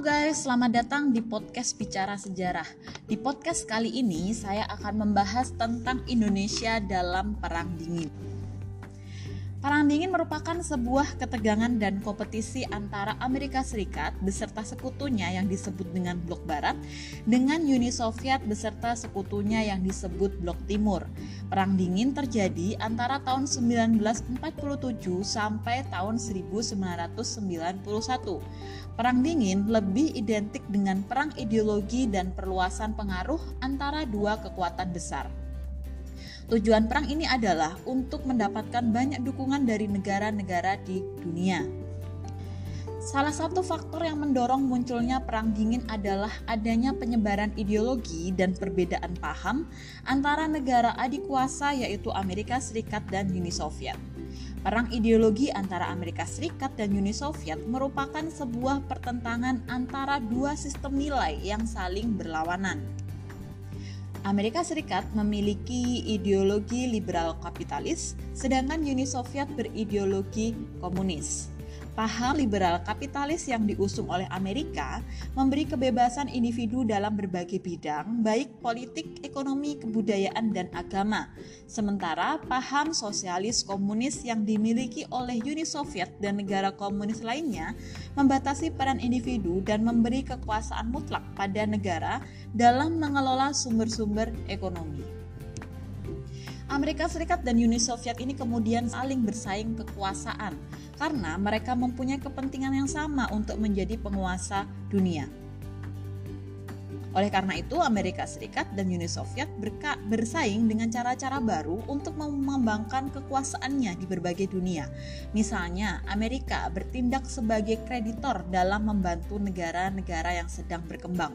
guys, selamat datang di podcast Bicara Sejarah. Di podcast kali ini saya akan membahas tentang Indonesia dalam Perang Dingin. Perang Dingin merupakan sebuah ketegangan dan kompetisi antara Amerika Serikat beserta sekutunya yang disebut dengan Blok Barat dengan Uni Soviet beserta sekutunya yang disebut Blok Timur. Perang Dingin terjadi antara tahun 1947 sampai tahun 1991. Perang Dingin lebih identik dengan perang ideologi dan perluasan pengaruh antara dua kekuatan besar. Tujuan perang ini adalah untuk mendapatkan banyak dukungan dari negara-negara di dunia. Salah satu faktor yang mendorong munculnya perang dingin adalah adanya penyebaran ideologi dan perbedaan paham antara negara adik kuasa yaitu Amerika Serikat dan Uni Soviet. Perang ideologi antara Amerika Serikat dan Uni Soviet merupakan sebuah pertentangan antara dua sistem nilai yang saling berlawanan. Amerika Serikat memiliki ideologi liberal kapitalis, sedangkan Uni Soviet berideologi komunis. Paham liberal kapitalis yang diusung oleh Amerika memberi kebebasan individu dalam berbagai bidang, baik politik, ekonomi, kebudayaan, dan agama. Sementara paham sosialis komunis yang dimiliki oleh Uni Soviet dan negara komunis lainnya membatasi peran individu dan memberi kekuasaan mutlak pada negara dalam mengelola sumber-sumber ekonomi. Amerika Serikat dan Uni Soviet ini kemudian saling bersaing kekuasaan karena mereka mempunyai kepentingan yang sama untuk menjadi penguasa dunia. Oleh karena itu, Amerika Serikat dan Uni Soviet bersaing dengan cara-cara baru untuk mengembangkan kekuasaannya di berbagai dunia. Misalnya, Amerika bertindak sebagai kreditor dalam membantu negara-negara yang sedang berkembang.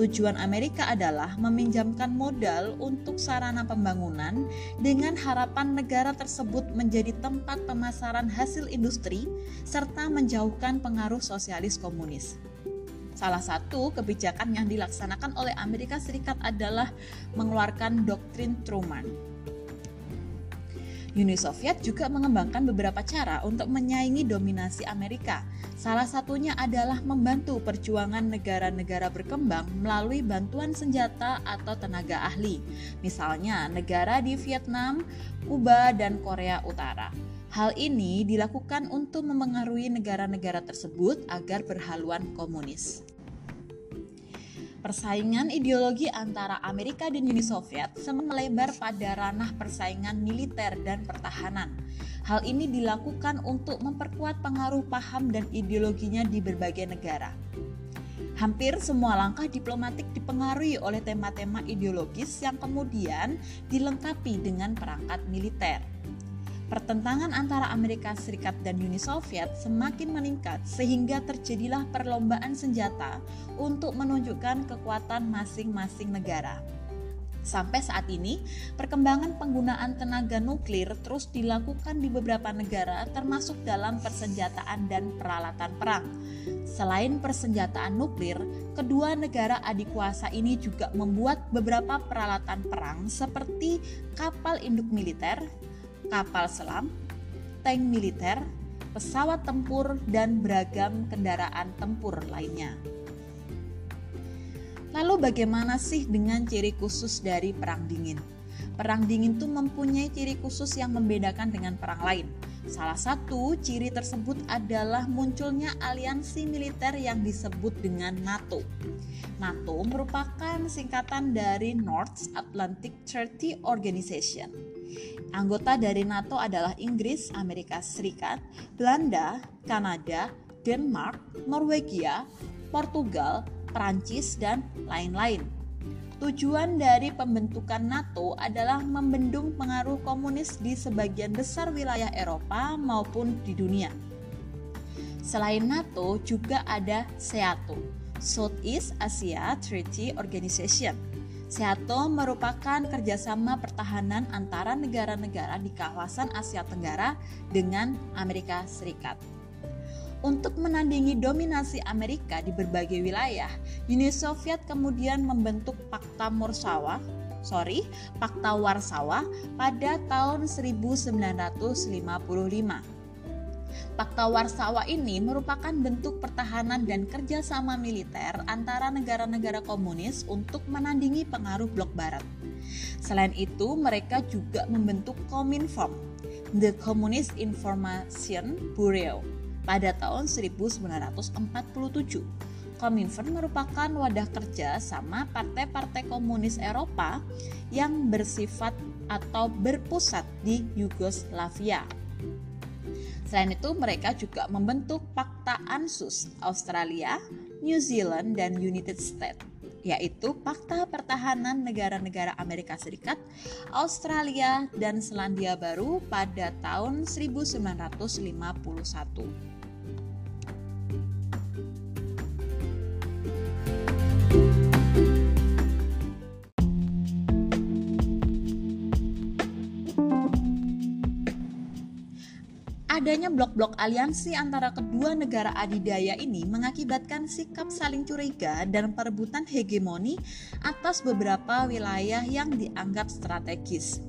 Tujuan Amerika adalah meminjamkan modal untuk sarana pembangunan dengan harapan negara tersebut menjadi tempat pemasaran hasil industri serta menjauhkan pengaruh sosialis komunis. Salah satu kebijakan yang dilaksanakan oleh Amerika Serikat adalah mengeluarkan doktrin Truman. Uni Soviet juga mengembangkan beberapa cara untuk menyaingi dominasi Amerika. Salah satunya adalah membantu perjuangan negara-negara berkembang melalui bantuan senjata atau tenaga ahli. Misalnya, negara di Vietnam, Kuba, dan Korea Utara. Hal ini dilakukan untuk memengaruhi negara-negara tersebut agar berhaluan komunis. Persaingan ideologi antara Amerika dan Uni Soviet semakin melebar pada ranah persaingan militer dan pertahanan. Hal ini dilakukan untuk memperkuat pengaruh paham dan ideologinya di berbagai negara. Hampir semua langkah diplomatik dipengaruhi oleh tema-tema ideologis yang kemudian dilengkapi dengan perangkat militer pertentangan antara Amerika Serikat dan Uni Soviet semakin meningkat sehingga terjadilah perlombaan senjata untuk menunjukkan kekuatan masing-masing negara. Sampai saat ini, perkembangan penggunaan tenaga nuklir terus dilakukan di beberapa negara termasuk dalam persenjataan dan peralatan perang. Selain persenjataan nuklir, kedua negara adik kuasa ini juga membuat beberapa peralatan perang seperti kapal induk militer, kapal selam, tank militer, pesawat tempur, dan beragam kendaraan tempur lainnya. Lalu bagaimana sih dengan ciri khusus dari perang dingin? Perang dingin itu mempunyai ciri khusus yang membedakan dengan perang lain. Salah satu ciri tersebut adalah munculnya aliansi militer yang disebut dengan NATO. NATO merupakan singkatan dari North Atlantic Treaty Organization Anggota dari NATO adalah Inggris, Amerika Serikat, Belanda, Kanada, Denmark, Norwegia, Portugal, Prancis, dan lain-lain. Tujuan dari pembentukan NATO adalah membendung pengaruh komunis di sebagian besar wilayah Eropa maupun di dunia. Selain NATO juga ada SEATO, Southeast Asia Treaty Organization SEATO merupakan kerjasama pertahanan antara negara-negara di kawasan Asia Tenggara dengan Amerika Serikat. Untuk menandingi dominasi Amerika di berbagai wilayah, Uni Soviet kemudian membentuk Pakta Warsawa, sorry, Pakta Warsawa pada tahun 1955. Fakta Warsawa ini merupakan bentuk pertahanan dan kerjasama militer antara negara-negara komunis untuk menandingi pengaruh blok barat. Selain itu, mereka juga membentuk Kominform, The Communist Information Bureau, pada tahun 1947. Kominfo merupakan wadah kerja sama partai-partai komunis Eropa yang bersifat atau berpusat di Yugoslavia. Selain itu, mereka juga membentuk Pakta ANSUS Australia, New Zealand, dan United States, yaitu Pakta Pertahanan Negara-negara Amerika Serikat, Australia, dan Selandia Baru pada tahun 1951. Adanya blok-blok aliansi antara kedua negara adidaya ini mengakibatkan sikap saling curiga dan perebutan hegemoni atas beberapa wilayah yang dianggap strategis.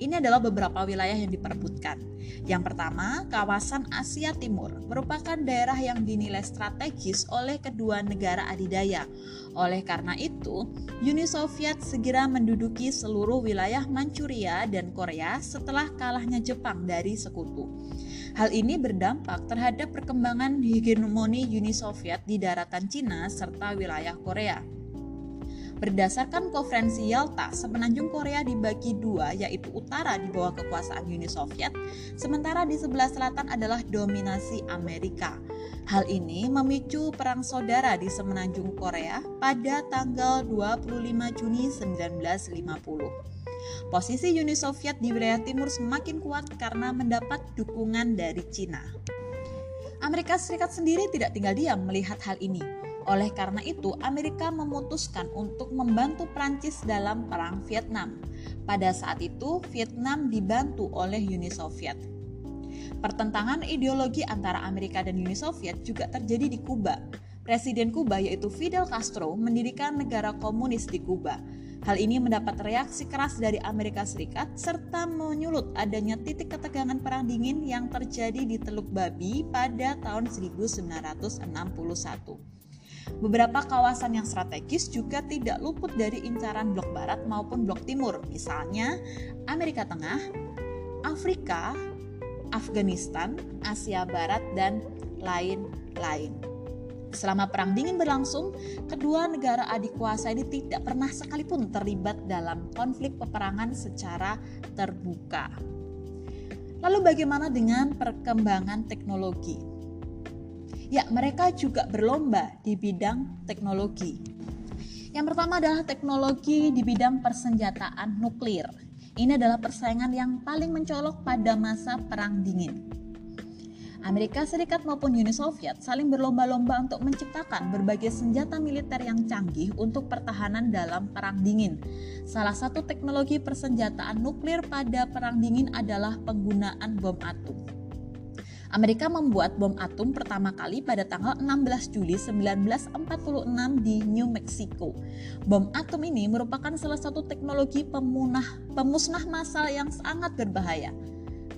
Ini adalah beberapa wilayah yang diperebutkan. Yang pertama, kawasan Asia Timur merupakan daerah yang dinilai strategis oleh kedua negara adidaya. Oleh karena itu, Uni Soviet segera menduduki seluruh wilayah Manchuria dan Korea setelah kalahnya Jepang dari sekutu. Hal ini berdampak terhadap perkembangan hegemoni Uni Soviet di daratan Cina serta wilayah Korea. Berdasarkan konferensi Yalta, semenanjung Korea dibagi dua, yaitu utara di bawah kekuasaan Uni Soviet, sementara di sebelah selatan adalah dominasi Amerika. Hal ini memicu perang saudara di semenanjung Korea pada tanggal 25 Juni 1950. Posisi Uni Soviet di wilayah timur semakin kuat karena mendapat dukungan dari Cina. Amerika Serikat sendiri tidak tinggal diam melihat hal ini. Oleh karena itu, Amerika memutuskan untuk membantu Prancis dalam Perang Vietnam. Pada saat itu, Vietnam dibantu oleh Uni Soviet. Pertentangan ideologi antara Amerika dan Uni Soviet juga terjadi di Kuba. Presiden Kuba yaitu Fidel Castro mendirikan negara komunis di Kuba. Hal ini mendapat reaksi keras dari Amerika Serikat serta menyulut adanya titik ketegangan perang dingin yang terjadi di Teluk Babi pada tahun 1961. Beberapa kawasan yang strategis juga tidak luput dari incaran blok barat maupun blok timur, misalnya Amerika Tengah, Afrika, Afghanistan, Asia Barat, dan lain-lain. Selama Perang Dingin berlangsung, kedua negara adik kuasa ini tidak pernah sekalipun terlibat dalam konflik peperangan secara terbuka. Lalu bagaimana dengan perkembangan teknologi? Ya, mereka juga berlomba di bidang teknologi. Yang pertama adalah teknologi di bidang persenjataan nuklir. Ini adalah persaingan yang paling mencolok pada masa Perang Dingin. Amerika Serikat maupun Uni Soviet saling berlomba-lomba untuk menciptakan berbagai senjata militer yang canggih untuk pertahanan dalam Perang Dingin. Salah satu teknologi persenjataan nuklir pada Perang Dingin adalah penggunaan bom atom. Amerika membuat bom atom pertama kali pada tanggal 16 Juli 1946 di New Mexico. Bom atom ini merupakan salah satu teknologi pemunah, pemusnah massal yang sangat berbahaya.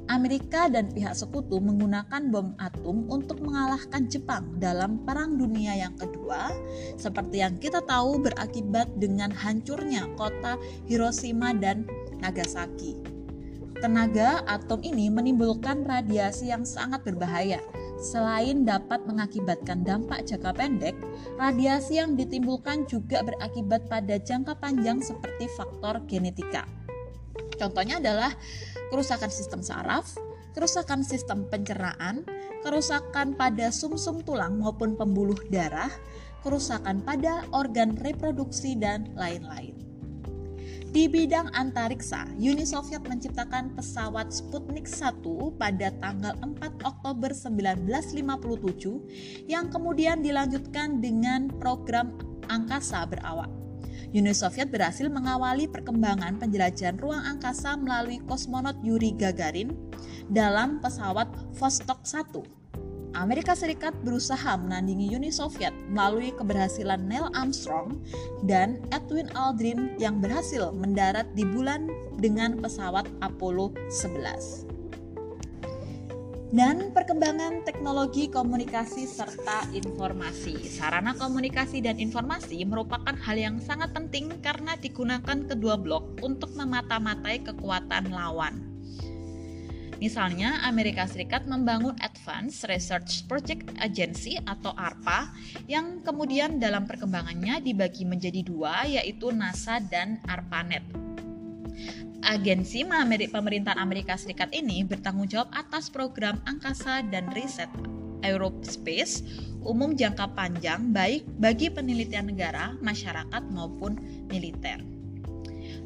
Amerika dan pihak sekutu menggunakan bom atom untuk mengalahkan Jepang dalam Perang Dunia yang kedua, seperti yang kita tahu berakibat dengan hancurnya kota Hiroshima dan Nagasaki. Tenaga atom ini menimbulkan radiasi yang sangat berbahaya. Selain dapat mengakibatkan dampak jangka pendek, radiasi yang ditimbulkan juga berakibat pada jangka panjang seperti faktor genetika. Contohnya adalah kerusakan sistem saraf, kerusakan sistem pencernaan, kerusakan pada sumsum -sum tulang maupun pembuluh darah, kerusakan pada organ reproduksi, dan lain-lain. Di bidang antariksa, Uni Soviet menciptakan pesawat Sputnik 1 pada tanggal 4 Oktober 1957 yang kemudian dilanjutkan dengan program angkasa berawak. Uni Soviet berhasil mengawali perkembangan penjelajahan ruang angkasa melalui kosmonot Yuri Gagarin dalam pesawat Vostok 1. Amerika Serikat berusaha menandingi Uni Soviet melalui keberhasilan Neil Armstrong dan Edwin Aldrin yang berhasil mendarat di bulan dengan pesawat Apollo 11. Dan perkembangan teknologi komunikasi serta informasi. Sarana komunikasi dan informasi merupakan hal yang sangat penting karena digunakan kedua blok untuk memata-matai kekuatan lawan. Misalnya, Amerika Serikat membangun Advanced Research Project Agency atau ARPA yang kemudian dalam perkembangannya dibagi menjadi dua yaitu NASA dan ARPANET. Agensi pemerintahan Amerika Serikat ini bertanggung jawab atas program angkasa dan riset aerospace umum jangka panjang baik bagi penelitian negara, masyarakat maupun militer.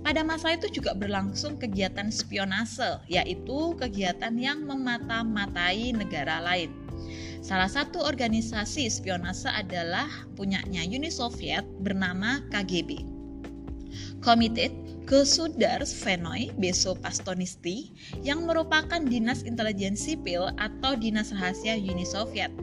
Pada masa itu juga berlangsung kegiatan spionase, yaitu kegiatan yang memata-matai negara lain. Salah satu organisasi spionase adalah punyanya Uni Soviet bernama KGB. Committed Gosudars-Venoy Besopastonisti yang merupakan dinas intelijen sipil atau dinas rahasia Uni Soviet.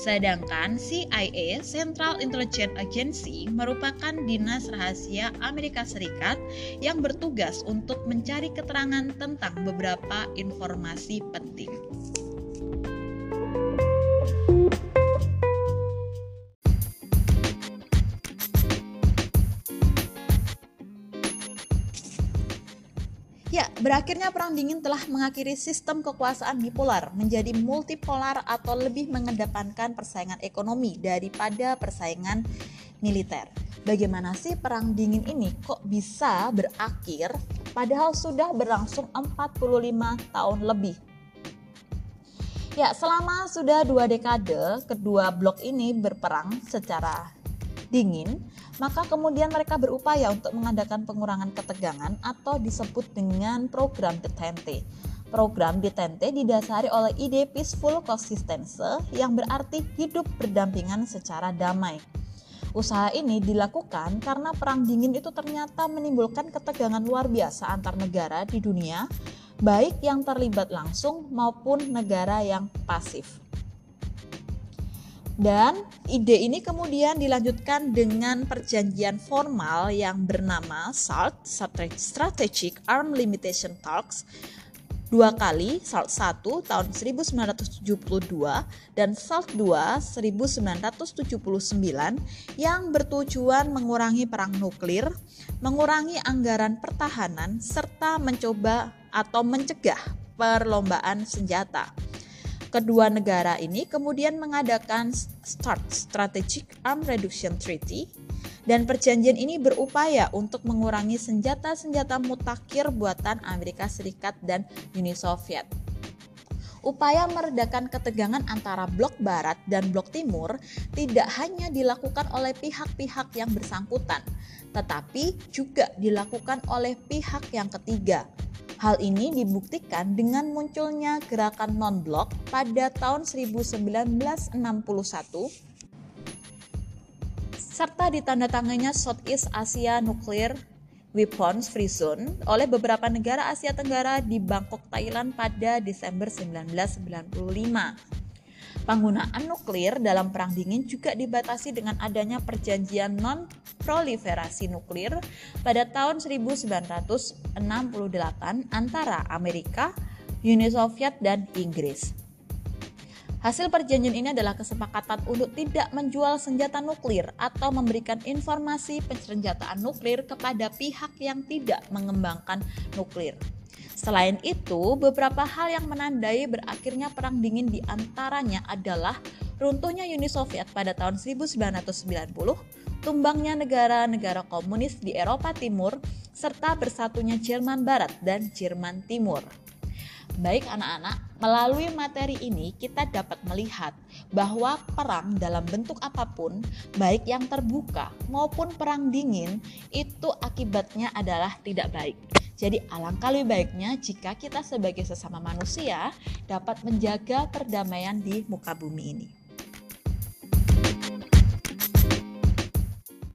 Sedangkan CIA Central Intelligence Agency merupakan dinas rahasia Amerika Serikat yang bertugas untuk mencari keterangan tentang beberapa informasi penting. Ya, berakhirnya Perang Dingin telah mengakhiri sistem kekuasaan bipolar menjadi multipolar atau lebih mengedepankan persaingan ekonomi daripada persaingan militer. Bagaimana sih Perang Dingin ini kok bisa berakhir padahal sudah berlangsung 45 tahun lebih? Ya, selama sudah dua dekade, kedua blok ini berperang secara dingin, maka kemudian mereka berupaya untuk mengadakan pengurangan ketegangan atau disebut dengan program detente. Program detente didasari oleh ide peaceful coexistence yang berarti hidup berdampingan secara damai. Usaha ini dilakukan karena perang dingin itu ternyata menimbulkan ketegangan luar biasa antar negara di dunia, baik yang terlibat langsung maupun negara yang pasif. Dan ide ini kemudian dilanjutkan dengan perjanjian formal yang bernama SALT Strategic Arm Limitation Talks dua kali SALT 1 tahun 1972 dan SALT 2 1979 yang bertujuan mengurangi perang nuklir, mengurangi anggaran pertahanan serta mencoba atau mencegah perlombaan senjata. Kedua negara ini kemudian mengadakan START Strategic Arm Reduction Treaty dan perjanjian ini berupaya untuk mengurangi senjata-senjata mutakhir buatan Amerika Serikat dan Uni Soviet. Upaya meredakan ketegangan antara blok barat dan blok timur tidak hanya dilakukan oleh pihak-pihak yang bersangkutan, tetapi juga dilakukan oleh pihak yang ketiga, Hal ini dibuktikan dengan munculnya gerakan non-blok pada tahun 1961 serta ditandatangainya Southeast Asia Nuclear Weapons Free Zone oleh beberapa negara Asia Tenggara di Bangkok, Thailand pada Desember 1995. Penggunaan nuklir dalam perang dingin juga dibatasi dengan adanya perjanjian non-proliferasi nuklir pada tahun 1968 antara Amerika, Uni Soviet, dan Inggris. Hasil perjanjian ini adalah kesepakatan untuk tidak menjual senjata nuklir atau memberikan informasi pensenjataan nuklir kepada pihak yang tidak mengembangkan nuklir. Selain itu, beberapa hal yang menandai berakhirnya perang dingin di antaranya adalah runtuhnya Uni Soviet pada tahun 1990, tumbangnya negara-negara komunis di Eropa Timur, serta bersatunya Jerman Barat dan Jerman Timur. Baik anak-anak, melalui materi ini kita dapat melihat bahwa perang dalam bentuk apa pun, baik yang terbuka maupun perang dingin, itu akibatnya adalah tidak baik. Jadi alangkah lebih baiknya jika kita sebagai sesama manusia dapat menjaga perdamaian di muka bumi ini.